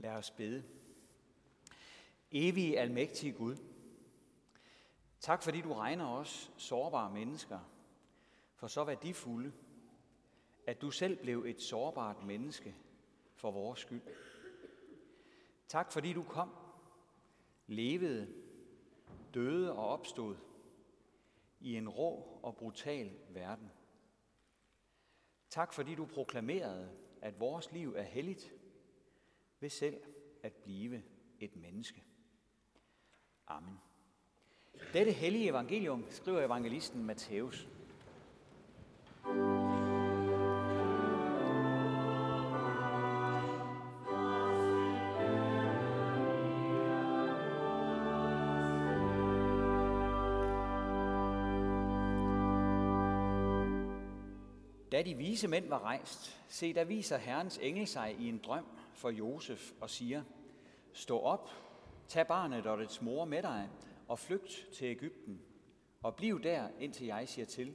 Lad os bede. Evige almægtige Gud, tak fordi du regner os sårbare mennesker for så værdifulde, at du selv blev et sårbart menneske for vores skyld. Tak fordi du kom, levede, døde og opstod i en rå og brutal verden. Tak fordi du proklamerede, at vores liv er helligt ved selv at blive et menneske. Amen. Dette hellige evangelium skriver evangelisten Matthæus. Da de vise mænd var rejst, se, der viser Herrens engel sig i en drøm for Josef og siger, Stå op, tag barnet og dets mor med dig, og flygt til Ægypten, og bliv der, indtil jeg siger til.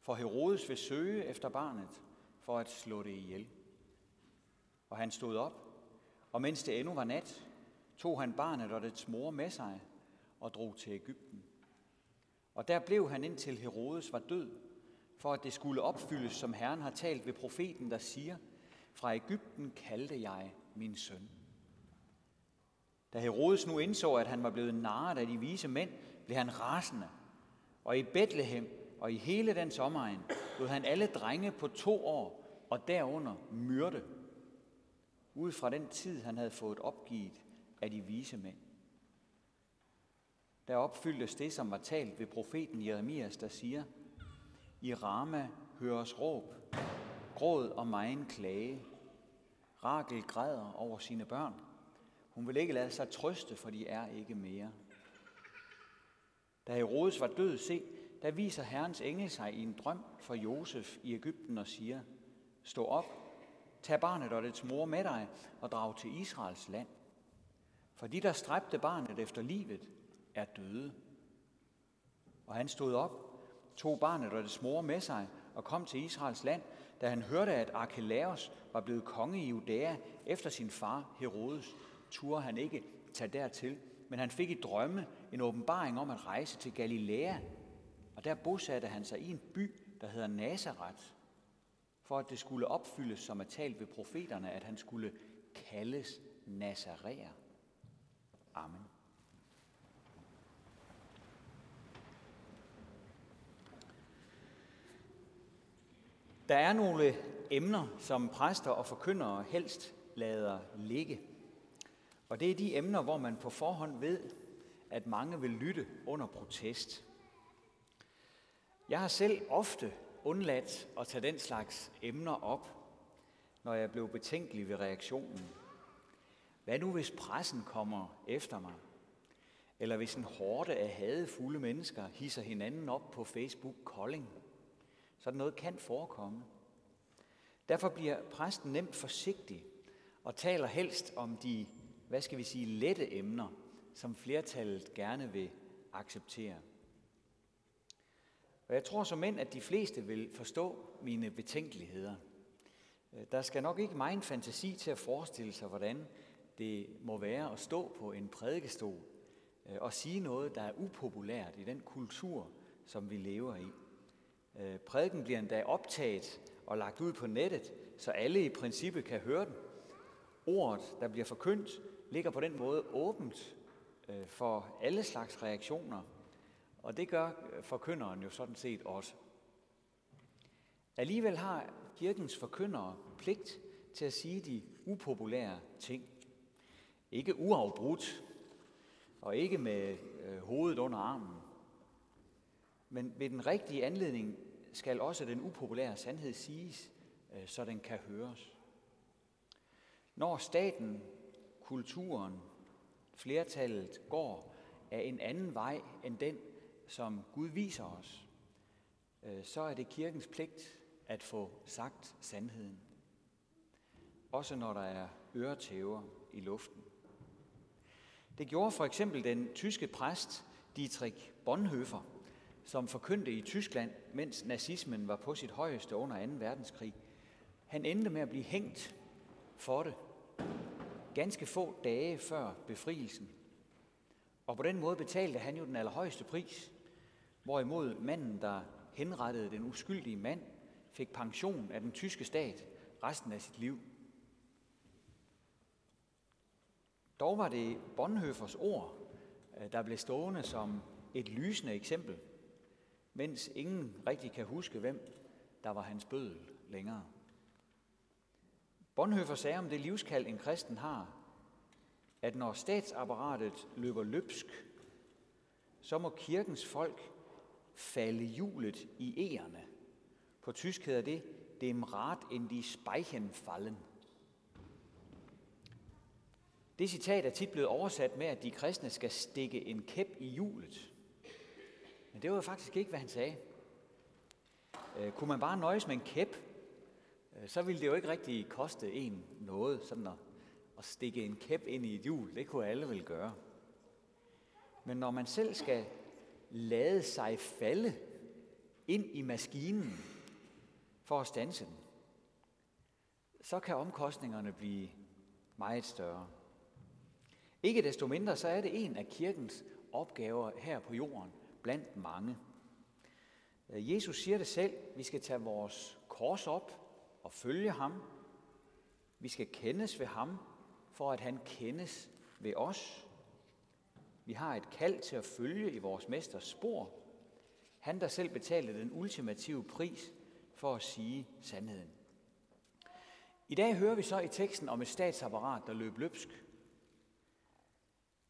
For Herodes vil søge efter barnet, for at slå det ihjel. Og han stod op, og mens det endnu var nat, tog han barnet og dets mor med sig og drog til Ægypten. Og der blev han indtil Herodes var død, for at det skulle opfyldes, som Herren har talt ved profeten, der siger, fra Ægypten kaldte jeg min søn. Da Herodes nu indså, at han var blevet narret af de vise mænd, blev han rasende. Og i Bethlehem og i hele den sommeregen lod han alle drenge på to år og derunder myrde, ud fra den tid, han havde fået opgivet af de vise mænd. Der opfyldtes det, som var talt ved profeten Jeremias, der siger, I Rama høres råb, gråd og megen klage. Rakel græder over sine børn. Hun vil ikke lade sig trøste, for de er ikke mere. Da Herodes var død, se, der viser Herrens engel sig i en drøm for Josef i Ægypten og siger, Stå op, tag barnet og dets mor med dig og drag til Israels land. For de, der stræbte barnet efter livet, er døde. Og han stod op, tog barnet og dets mor med sig og kom til Israels land, da han hørte, at Archelaus var blevet konge i Judæa efter sin far Herodes, turde han ikke tage dertil, men han fik i drømme en åbenbaring om at rejse til Galilea, og der bosatte han sig i en by, der hedder Nazareth, for at det skulle opfyldes, som er talt ved profeterne, at han skulle kaldes Nazaræer. Amen. Der er nogle emner, som præster og forkyndere helst lader ligge. Og det er de emner, hvor man på forhånd ved, at mange vil lytte under protest. Jeg har selv ofte undladt at tage den slags emner op, når jeg blev betænkelig ved reaktionen. Hvad nu, hvis pressen kommer efter mig? Eller hvis en hårde af hadefulde mennesker hisser hinanden op på Facebook Kolding? Sådan noget kan forekomme. Derfor bliver præsten nemt forsigtig og taler helst om de, hvad skal vi sige, lette emner, som flertallet gerne vil acceptere. Og jeg tror som end, at de fleste vil forstå mine betænkeligheder. Øh, der skal nok ikke meget fantasi til at forestille sig, hvordan det må være at stå på en prædikestol øh, og sige noget, der er upopulært i den kultur, som vi lever i. Øh, prædiken bliver endda optaget og lagt ud på nettet, så alle i princippet kan høre den. Ordet, der bliver forkyndt, ligger på den måde åbent øh, for alle slags reaktioner, og det gør øh, forkynderen jo sådan set også. Alligevel har kirkens forkyndere pligt til at sige de upopulære ting. Ikke uafbrudt, og ikke med hovedet under armen. Men ved den rigtige anledning skal også den upopulære sandhed siges, øh, så den kan høres. Når staten, kulturen, flertallet går af en anden vej end den, som Gud viser os, øh, så er det kirkens pligt at få sagt sandheden. Også når der er øretæver i luften. Det gjorde for eksempel den tyske præst Dietrich Bonhoeffer, som forkyndte i Tyskland, mens nazismen var på sit højeste under 2. verdenskrig. Han endte med at blive hængt for det. ganske få dage før befrielsen. Og på den måde betalte han jo den allerhøjeste pris, hvorimod manden, der henrettede den uskyldige mand, fik pension af den tyske stat resten af sit liv. Dog var det Bonhoeffers ord, øh, der blev stående som et lysende eksempel, mens ingen rigtig kan huske, hvem der var hans bødel længere. Bonhoeffer sagde om det livskald, en kristen har, at når statsapparatet løber løbsk, så må kirkens folk falde hjulet i ærerne. På tysk hedder det, dem Rat in die Speichen fallen. Det citat er tit blevet oversat med, at de kristne skal stikke en kæp i hjulet. Men det var faktisk ikke, hvad han sagde. Øh, kunne man bare nøjes med en kæp, øh, så ville det jo ikke rigtig koste en noget, sådan at, at stikke en kæp ind i et hjul. Det kunne alle vel gøre. Men når man selv skal lade sig falde ind i maskinen for at stanse den, så kan omkostningerne blive meget større. Ikke desto mindre, så er det en af kirkens opgaver her på jorden, blandt mange. Øh, Jesus siger det selv, vi skal tage vores kors op og følge ham. Vi skal kendes ved ham, for at han kendes ved os. Vi har et kald til at følge i vores mesters spor. Han, der selv betalte den ultimative pris for at sige sandheden. I dag hører vi så i teksten om et statsapparat, der løb løbsk.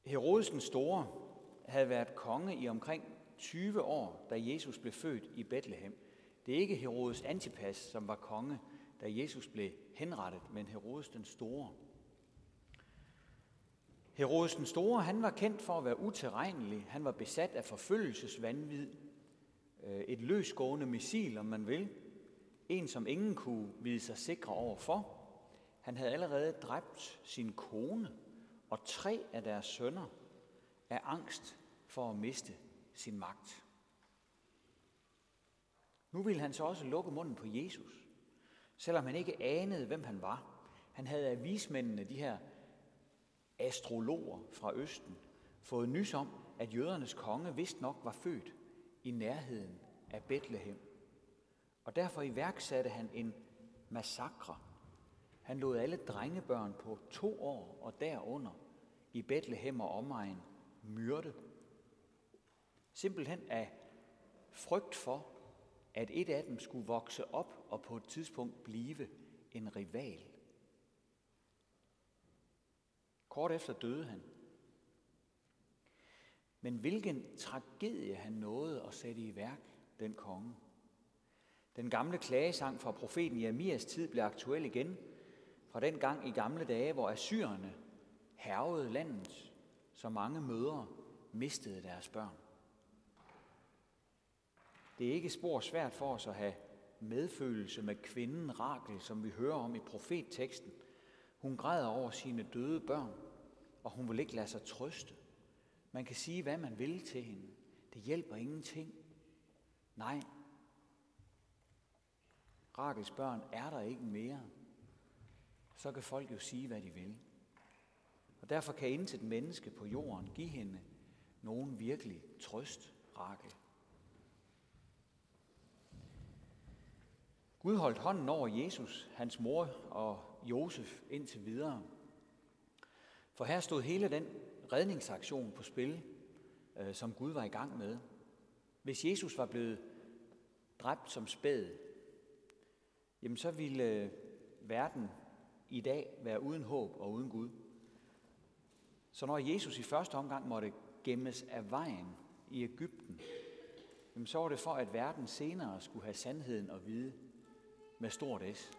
Herodes den Store havde været konge i omkring 20 år, da Jesus blev født i Bethlehem. Det er ikke Herodes Antipas, som var konge, da Jesus blev henrettet, men Herodes den Store. Herodes den Store, han var kendt for at være utilregnelig. Han var besat af forfølgelsesvandvid. Øh, et løsgående missil, om man vil. En, som ingen kunne vide sig sikre over for. Han havde allerede dræbt sin kone og tre af deres sønner af angst for at miste sin magt. Nu ville han så også lukke munden på Jesus, selvom han ikke anede, hvem han var. Han havde af vismændene, de her astrologer fra Østen, fået nys om, at jødernes konge vist nok var født i nærheden af Bethlehem. Og derfor iværksatte han en massakre. Han lod alle drengebørn på to år og derunder i Bethlehem og omegn myrde. Simpelthen af frygt for, at et af dem skulle vokse op og på et tidspunkt blive en rival. Kort efter døde han. Men hvilken tragedie han nåede at sætte i værk, den konge. Den gamle klagesang fra profeten Jeremias tid blev aktuel igen, fra den gang i gamle dage, hvor assyrerne hervede landet, så mange mødre mistede deres børn. Det er ikke spor svært for os at have medfølelse med kvinden Rakel, som vi hører om i profetteksten. Hun græder over sine døde børn, og hun vil ikke lade sig trøste. Man kan sige, hvad man vil til hende. Det hjælper ingenting. Nej. Rakels børn er der ikke mere. Så kan folk jo sige, hvad de vil. Og derfor kan intet menneske på jorden give hende nogen virkelig trøst, Rakel. Gud holdt hånden over Jesus, hans mor og Josef indtil videre. For her stod hele den redningsaktion på spil, øh, som Gud var i gang med. Hvis Jesus var blevet dræbt som spæd, jamen så ville øh, verden i dag være uden håb og uden Gud. Så når Jesus i første omgang måtte gemmes af vejen i Ægypten, jamen så var det for, at verden senere skulle have sandheden at vide med stort S.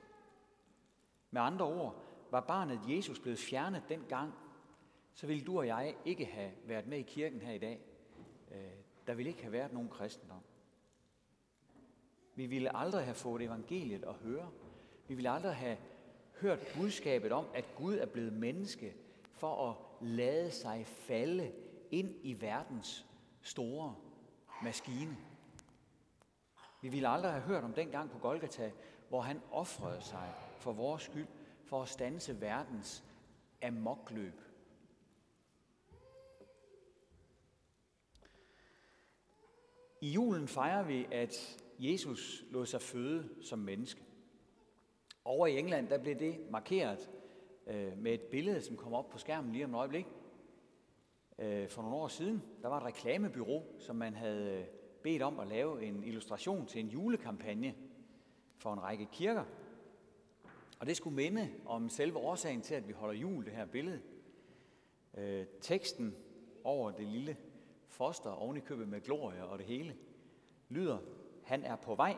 Med andre ord, var barnet Jesus blevet fjernet dengang, så ville du og jeg ikke have været med i kirken her i dag. Øh, der ville ikke have været nogen kristendom. Vi ville aldrig have fået evangeliet at høre. Vi ville aldrig have hørt budskabet om, at Gud er blevet menneske for at lade sig falde ind i verdens store maskine. Vi ville aldrig have hørt om den gang på Golgata, hvor han offrede sig for vores skyld, for at stanse verdens amokløb. I julen fejrer vi, at Jesus lod sig føde som menneske. Over i England, der blev det markeret øh, med et billede, som kommer op på skærmen lige om et øjeblik. Øh, for nogle år siden, der var et reklamebyrå, som man havde øh, bedt om at lave en illustration til en julekampagne for en række kirker. Og det skulle minde om selve årsagen til, at vi holder jul, det her billede. Øh, teksten over det lille foster oven i købet med glorie og det hele, lyder, han er på vej,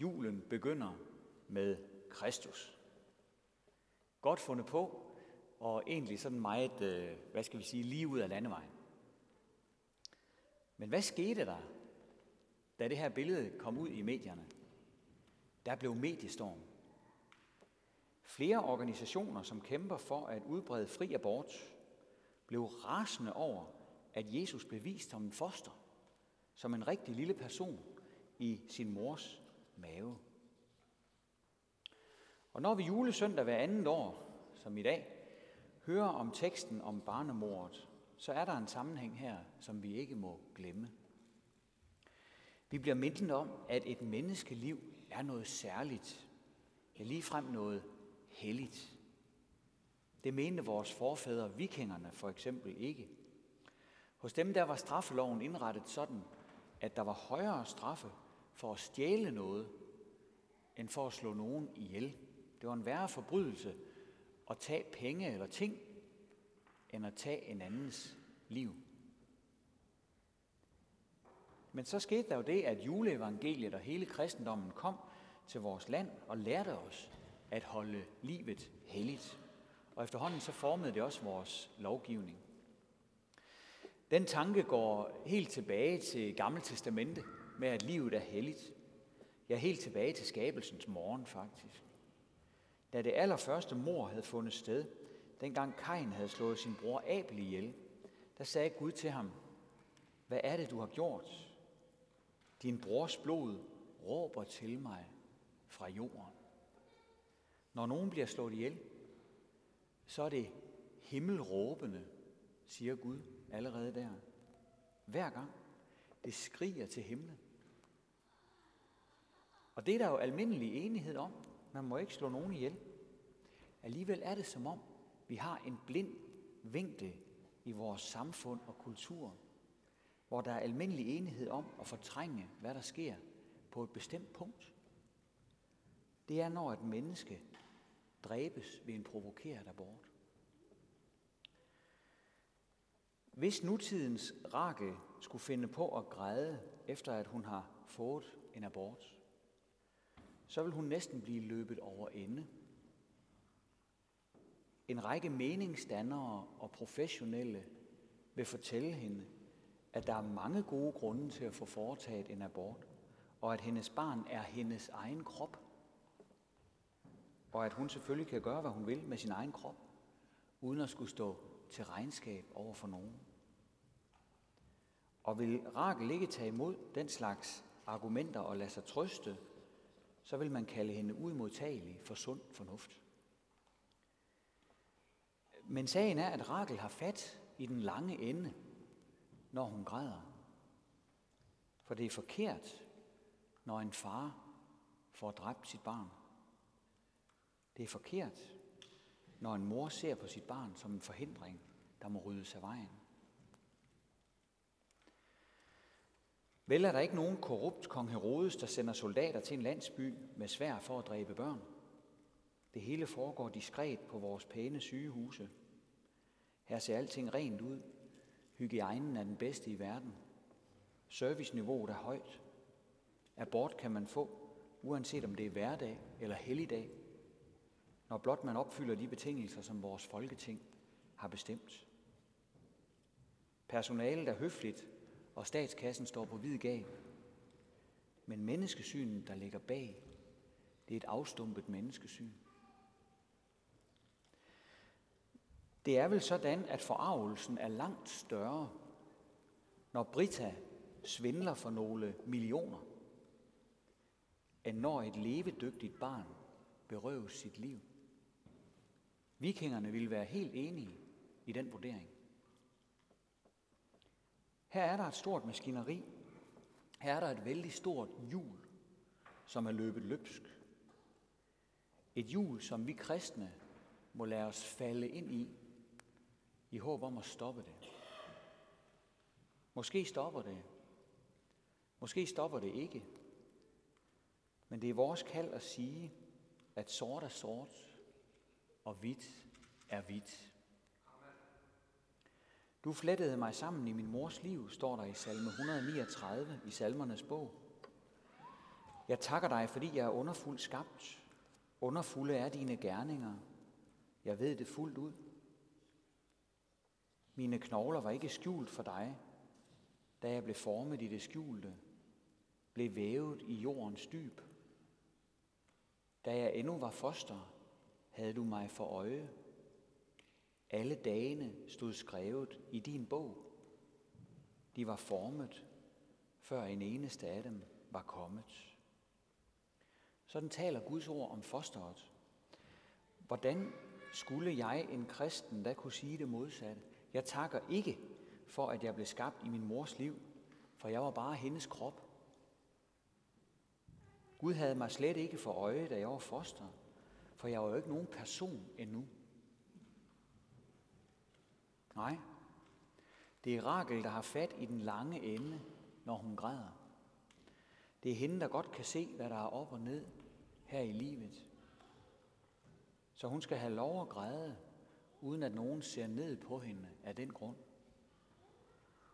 julen begynder med Kristus. Godt fundet på, og egentlig sådan meget, øh, hvad skal vi sige, lige ud af landevejen. Men hvad skete der, da det her billede kom ud i medierne? Der blev mediestorm. Flere organisationer, som kæmper for at udbrede fri abort, blev rasende over, at Jesus blev vist som en foster, som en rigtig lille person i sin mors mave. Og når vi julesøndag hver andet år, som i dag, hører om teksten om barnemordet, så er der en sammenhæng her, som vi ikke må glemme. Vi bliver mindet om, at et menneskeliv er noget særligt, ja ligefrem noget helligt. Det mente vores forfædre, vikingerne for eksempel, ikke. Hos dem der var straffeloven indrettet sådan, at der var højere straffe for at stjæle noget, end for at slå nogen ihjel. Det var en værre forbrydelse at tage penge eller ting, end at tage en andens liv. Men så skete der jo det, at juleevangeliet og hele kristendommen kom til vores land og lærte os at holde livet helligt. Og efterhånden så formede det også vores lovgivning. Den tanke går helt tilbage til Gamle Testamente med, at livet er helligt. Ja, helt tilbage til skabelsens morgen faktisk. Da det allerførste mor havde fundet sted, dengang Kain havde slået sin bror Abel ihjel, der sagde Gud til ham, hvad er det, du har gjort? Din brors blod råber til mig fra jorden. Når nogen bliver slået ihjel, så er det himmelråbende, siger Gud allerede der. Hver gang. Det skriger til himlen. Og det er der jo almindelig enighed om. Man må ikke slå nogen ihjel. Alligevel er det som om, vi har en blind vinkel i vores samfund og kultur, hvor der er almindelig enighed om at fortrænge, hvad der sker på et bestemt punkt. Det er, når et menneske dræbes ved en provokeret abort. Hvis nutidens Rakel skulle finde på at græde, efter at hun har fået en abort, så vil hun næsten blive løbet over ende. En række meningsdannere og professionelle vil fortælle hende, at der er mange gode grunde til at få foretaget en abort, og at hendes barn er hendes egen krop, og at hun selvfølgelig kan gøre, hvad hun vil med sin egen krop, uden at skulle stå til regnskab over for nogen. Og vil Rakel ikke tage imod den slags argumenter og lade sig trøste, så vil man kalde hende uimodtagelig for sund fornuft. Men sagen er, at Rakel har fat i den lange ende, når hun græder. For det er forkert, når en far får dræbt sit barn. Det er forkert, når en mor ser på sit barn som en forhindring, der må ryddes af vejen. Vel er der ikke nogen korrupt kong Herodes, der sender soldater til en landsby med svær for at dræbe børn. Det hele foregår diskret på vores pæne sygehuse. Her ser alting rent ud. Hygiejnen er den bedste i verden. Serviceniveauet er højt. Abort kan man få, uanset om det er hverdag eller helligdag, når blot man opfylder de betingelser, som vores folketing har bestemt. Personalet er høfligt og statskassen står på hvid gab. Men menneskesynet, der ligger bag, det er et afstumpet menneskesyn. Det er vel sådan, at forarvelsen er langt større, når Brita svindler for nogle millioner, end når et levedygtigt barn berøves sit liv. Vikingerne ville være helt enige i den vurdering. Her er der et stort maskineri. Her er der et vældig stort hjul, som er løbet løbsk. Et hjul, som vi kristne må lade os falde ind i, i håb om at stoppe det. Måske stopper det. Måske stopper det ikke. Men det er vores kald at sige, at sort er sort, og hvidt er hvidt. Du flettede mig sammen i min mors liv, står der i salme 139 i salmernes bog. Jeg takker dig, fordi jeg er underfuldt skabt. Underfulde er dine gerninger. Jeg ved det fuldt ud. Mine knogler var ikke skjult for dig, da jeg blev formet i det skjulte, blev vævet i jordens dyb. Da jeg endnu var foster, havde du mig for øje. Alle dagene stod skrevet i din bog. De var formet, før en eneste af dem var kommet. Sådan taler Guds ord om fosteret. Hvordan skulle jeg, en kristen, da kunne sige det modsatte? Jeg takker ikke for, at jeg blev skabt i min mors liv, for jeg var bare hendes krop. Gud havde mig slet ikke for øje, da jeg var foster, for jeg var jo ikke nogen person endnu. Nej, det er Rakel, der har fat i den lange ende, når hun græder. Det er hende, der godt kan se, hvad der er op og ned her i livet. Så hun skal have lov at græde, uden at nogen ser ned på hende af den grund.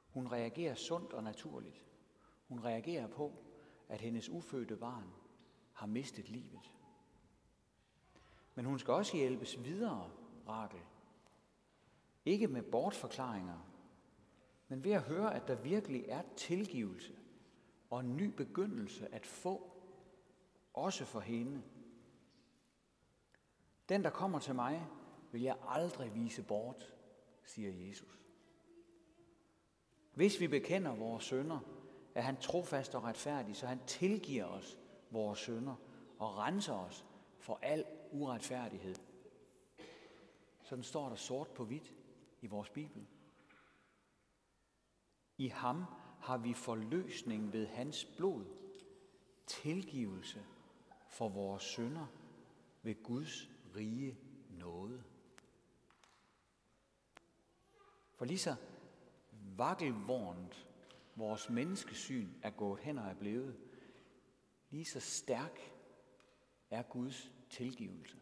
Hun reagerer sundt og naturligt. Hun reagerer på, at hendes ufødte barn har mistet livet. Men hun skal også hjælpes videre, Rakel. Ikke med bortforklaringer, men ved at høre, at der virkelig er tilgivelse og en ny begyndelse at få, også for hende. Den, der kommer til mig, vil jeg aldrig vise bort, siger Jesus. Hvis vi bekender vores sønder, er han trofast og retfærdig, så han tilgiver os vores sønder og renser os for al uretfærdighed. Sådan står der sort på hvidt i vores Bibel. I ham har vi forløsning ved hans blod, tilgivelse for vores synder ved Guds rige nåde. For lige så vakkelvornt vores menneskesyn er gået hen og er blevet, lige så stærk er Guds tilgivelse.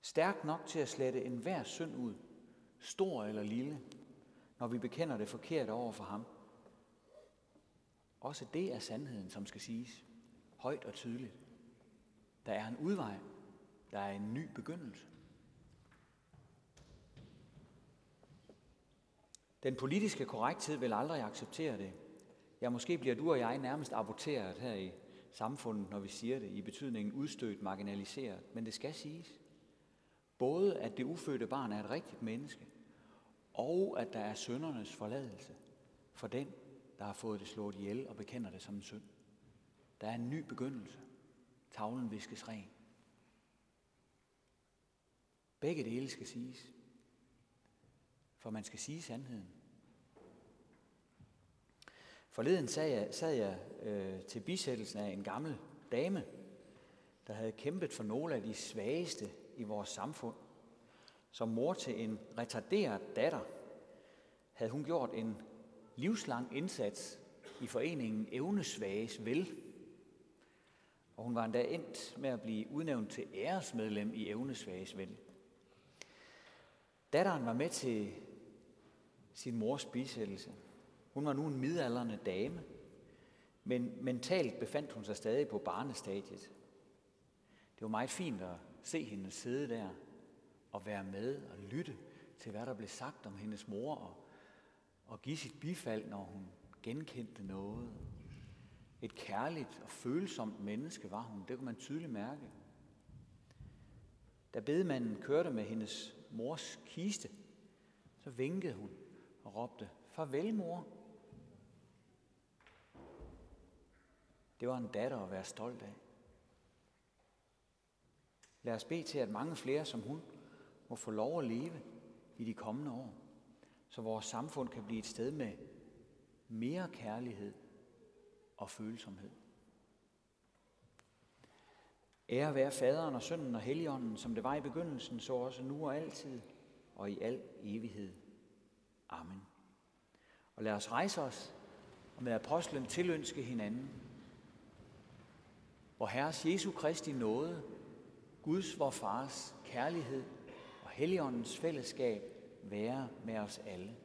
Stærk nok til at slette enhver synd ud, stor eller lille, når vi bekender det forkerte over for ham. Også det er sandheden, som skal siges højt og tydeligt. Der er en udvej. Der er en ny begyndelse. Den politiske korrekthed vil aldrig acceptere det. Ja, måske bliver du og jeg nærmest aborteret her i samfundet, når vi siger det, i betydningen udstødt, marginaliseret. Men det skal siges. Både at det ufødte barn er et rigtigt menneske, og at der er søndernes forladelse for den, der har fået det slået ihjel og bekender det som en synd. Der er en ny begyndelse. Tavlen viskes ren. Begge dele skal siges. For man skal sige sandheden. Forleden sad jeg, sad jeg øh, til bisættelsen af en gammel dame, der havde kæmpet for nogle af de svageste i vores samfund. Som mor til en retarderet datter havde hun gjort en livslang indsats i foreningen Evnesvages Vel. Og hun var endda endt med at blive udnævnt til æresmedlem i Evnesvages Vel. Datteren var med til sin mors bisættelse. Hun var nu en midalderne dame, men mentalt befandt hun sig stadig på barnestadiet. Det var meget fint at se hende sidde der og være med og lytte til, hvad der blev sagt om hendes mor, og, og give sit bifald, når hun genkendte noget. Et kærligt og følsomt menneske var hun, det kunne man tydeligt mærke. Da bedemanden kørte med hendes mors kiste, så vinkede hun og råbte, farvel mor. Det var en datter at være stolt af. Lad os bede til, at mange flere som hun må få lov at leve i de kommende år, så vores samfund kan blive et sted med mere kærlighed og følsomhed. Ære være faderen og sønnen og helligånden, som det var i begyndelsen, så også nu og altid og i al evighed. Amen. Og lad os rejse os og med apostlen tilønske hinanden. Hvor Herres Jesu Kristi nåde, Guds vor Fars kærlighed og Helligåndens fællesskab være med os alle.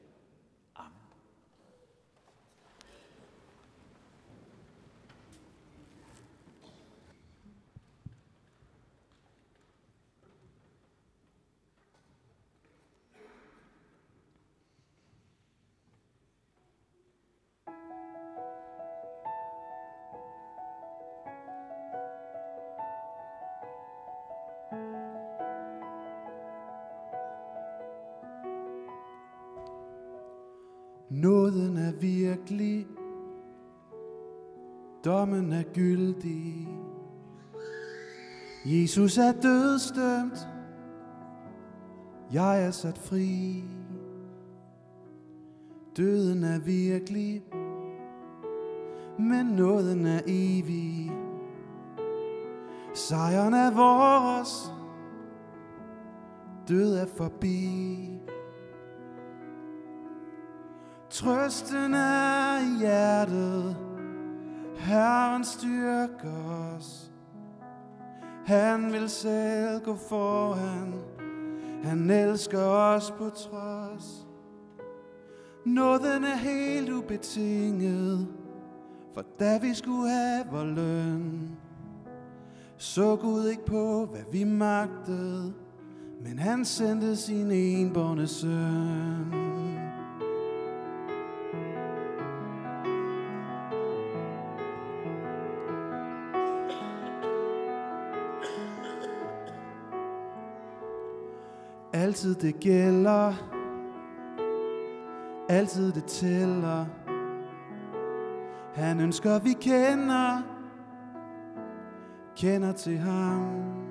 Dommen er gyldig. Jesus er dødstømt, jeg er sat fri. Døden er virkelig, men nåden er evig. Sejren er vores, død er forbi. Trøsten er i hjertet, Herren styrker os. Han vil selv gå foran, han elsker os på trods. Nåden er helt ubetinget, for da vi skulle have vor løn, så Gud ikke på, hvad vi magtede, men han sendte sin enborne søn. Altid det gælder. Altid det tæller. Han ønsker vi kender. Kender til ham.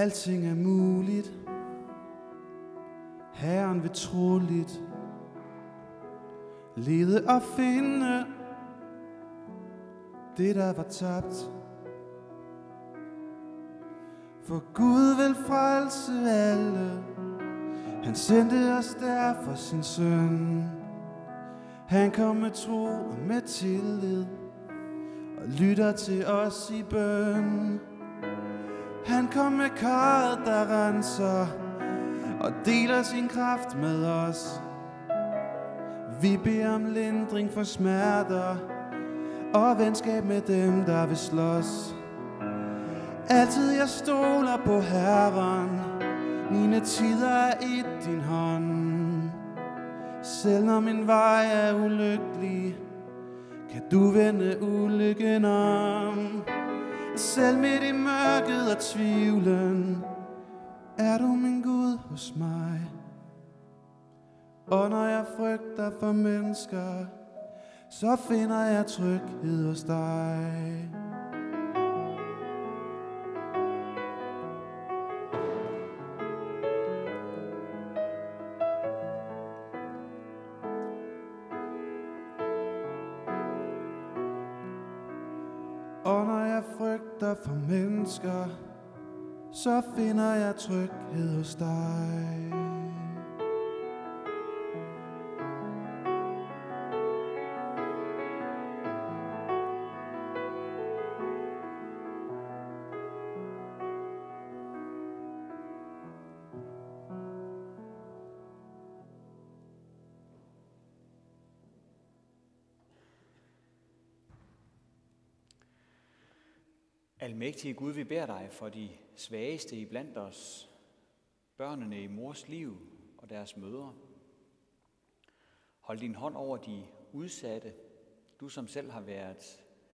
Alting er muligt. Herren vil troligt lede og finde det, der var tabt. For Gud vil frelse alle. Han sendte os derfor sin søn. Han kom med tro og med tillid og lytter til os i bøn. Han kom med karret, der renser og deler sin kraft med os. Vi beder om lindring for smerter og venskab med dem, der vil slås. Altid jeg stoler på Herren, mine tider er i din hånd. Selv når min vej er ulykkelig, kan du vende ulykken om. Selv midt i mørket og tvivlen Er du min Gud hos mig. Og når jeg frygter for mennesker Så finder jeg tryghed hos dig. Og når jeg frygter for mennesker, så finder jeg tryghed hos dig. Almægtige Gud, vi beder dig for de svageste i blandt os, børnene i mors liv og deres mødre. Hold din hånd over de udsatte. Du som selv har været